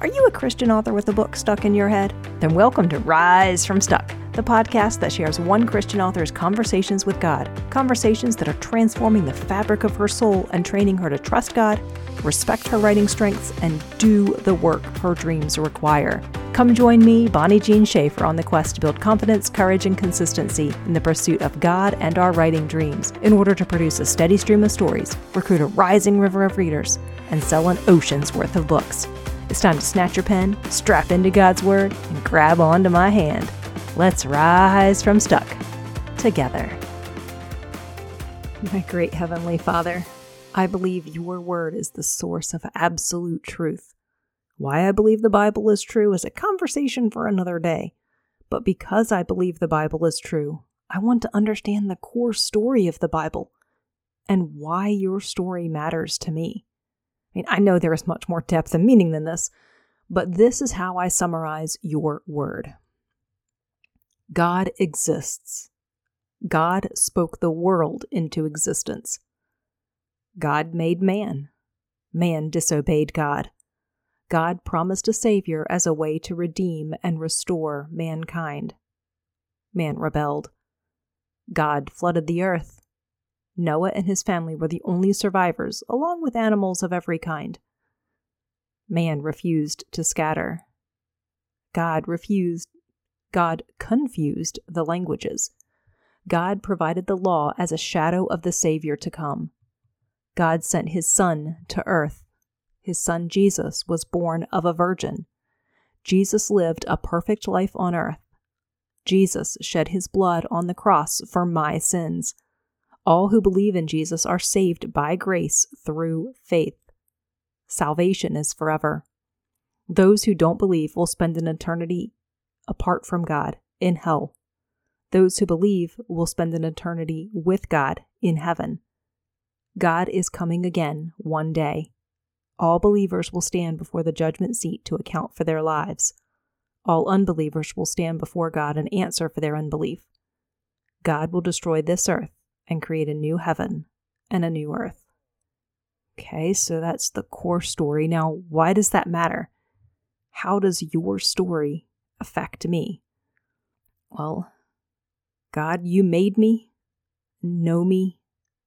Are you a Christian author with a book stuck in your head? Then welcome to Rise from Stuck, the podcast that shares one Christian author's conversations with God, conversations that are transforming the fabric of her soul and training her to trust God, respect her writing strengths, and do the work her dreams require. Come join me, Bonnie Jean Schaefer, on the quest to build confidence, courage, and consistency in the pursuit of God and our writing dreams in order to produce a steady stream of stories, recruit a rising river of readers, and sell an ocean's worth of books. It's time to snatch your pen, strap into God's Word, and grab onto my hand. Let's rise from stuck together. My great Heavenly Father, I believe your Word is the source of absolute truth. Why I believe the Bible is true is a conversation for another day. But because I believe the Bible is true, I want to understand the core story of the Bible and why your story matters to me. I mean, I know there is much more depth and meaning than this, but this is how I summarize your word God exists. God spoke the world into existence. God made man. Man disobeyed God. God promised a Savior as a way to redeem and restore mankind. Man rebelled. God flooded the earth. Noah and his family were the only survivors, along with animals of every kind. Man refused to scatter. God refused, God confused the languages. God provided the law as a shadow of the Savior to come. God sent his Son to earth his son Jesus was born of a virgin. Jesus lived a perfect life on earth. Jesus shed his blood on the cross for my sins. All who believe in Jesus are saved by grace through faith. Salvation is forever. Those who don't believe will spend an eternity apart from God in hell. Those who believe will spend an eternity with God in heaven. God is coming again one day. All believers will stand before the judgment seat to account for their lives. All unbelievers will stand before God and answer for their unbelief. God will destroy this earth and create a new heaven and a new earth. Okay, so that's the core story. Now, why does that matter? How does your story affect me? Well, God, you made me, know me,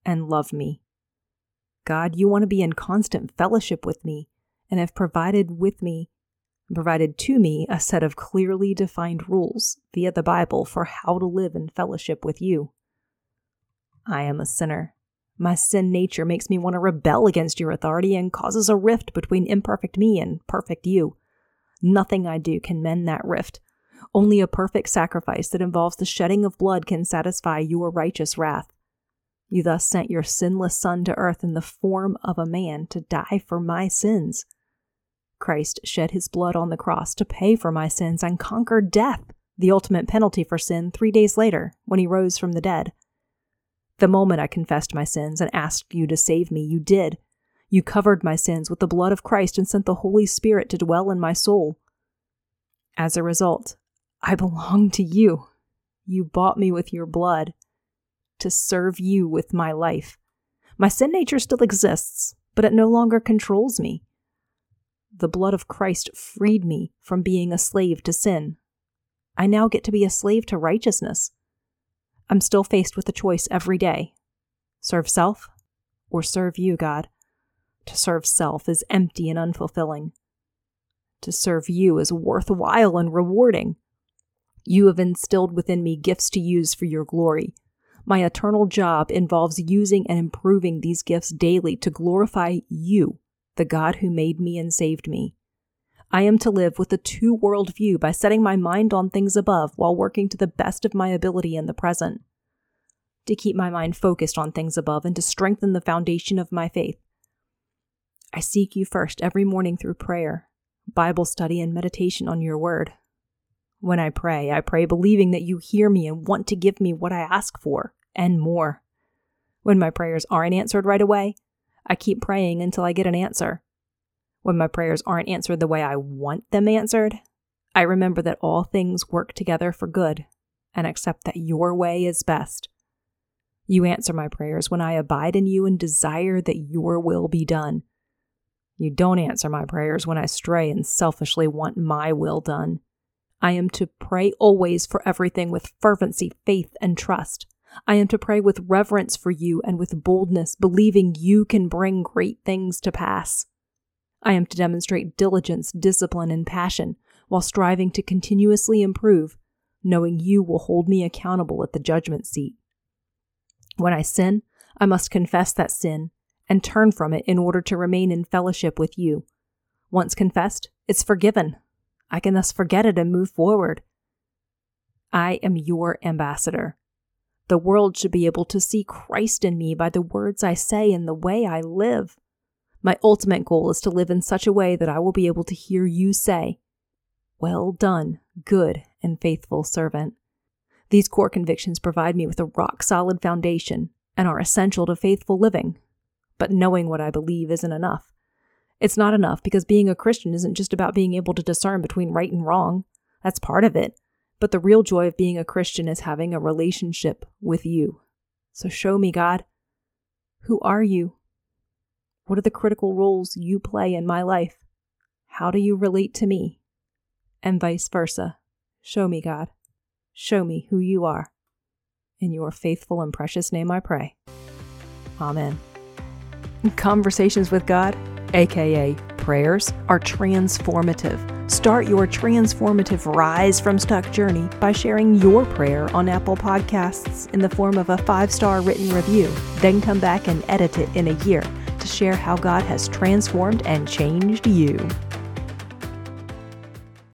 and love me. God, you want to be in constant fellowship with me and have provided with me, provided to me a set of clearly defined rules via the Bible for how to live in fellowship with you. I am a sinner. My sin nature makes me want to rebel against your authority and causes a rift between imperfect me and perfect you. Nothing I do can mend that rift. Only a perfect sacrifice that involves the shedding of blood can satisfy your righteous wrath. You thus sent your sinless Son to earth in the form of a man to die for my sins. Christ shed his blood on the cross to pay for my sins and conquered death, the ultimate penalty for sin, three days later when he rose from the dead. The moment I confessed my sins and asked you to save me, you did. You covered my sins with the blood of Christ and sent the Holy Spirit to dwell in my soul. As a result, I belong to you. You bought me with your blood to serve you with my life. My sin nature still exists, but it no longer controls me. The blood of Christ freed me from being a slave to sin. I now get to be a slave to righteousness. I'm still faced with a choice every day serve self or serve you, God. To serve self is empty and unfulfilling. To serve you is worthwhile and rewarding. You have instilled within me gifts to use for your glory, my eternal job involves using and improving these gifts daily to glorify you, the God who made me and saved me. I am to live with a two world view by setting my mind on things above while working to the best of my ability in the present. To keep my mind focused on things above and to strengthen the foundation of my faith. I seek you first every morning through prayer, Bible study, and meditation on your word. When I pray, I pray believing that you hear me and want to give me what I ask for and more. When my prayers aren't answered right away, I keep praying until I get an answer. When my prayers aren't answered the way I want them answered, I remember that all things work together for good and accept that your way is best. You answer my prayers when I abide in you and desire that your will be done. You don't answer my prayers when I stray and selfishly want my will done. I am to pray always for everything with fervency, faith, and trust. I am to pray with reverence for you and with boldness, believing you can bring great things to pass. I am to demonstrate diligence, discipline, and passion while striving to continuously improve, knowing you will hold me accountable at the judgment seat. When I sin, I must confess that sin and turn from it in order to remain in fellowship with you. Once confessed, it's forgiven. I can thus forget it and move forward. I am your ambassador. The world should be able to see Christ in me by the words I say and the way I live. My ultimate goal is to live in such a way that I will be able to hear you say, Well done, good and faithful servant. These core convictions provide me with a rock solid foundation and are essential to faithful living. But knowing what I believe isn't enough. It's not enough because being a Christian isn't just about being able to discern between right and wrong. That's part of it. But the real joy of being a Christian is having a relationship with you. So show me, God. Who are you? What are the critical roles you play in my life? How do you relate to me? And vice versa. Show me, God. Show me who you are. In your faithful and precious name I pray. Amen. Conversations with God, aka prayers, are transformative. Start your transformative rise from stuck journey by sharing your prayer on Apple Podcasts in the form of a five star written review. Then come back and edit it in a year to share how God has transformed and changed you.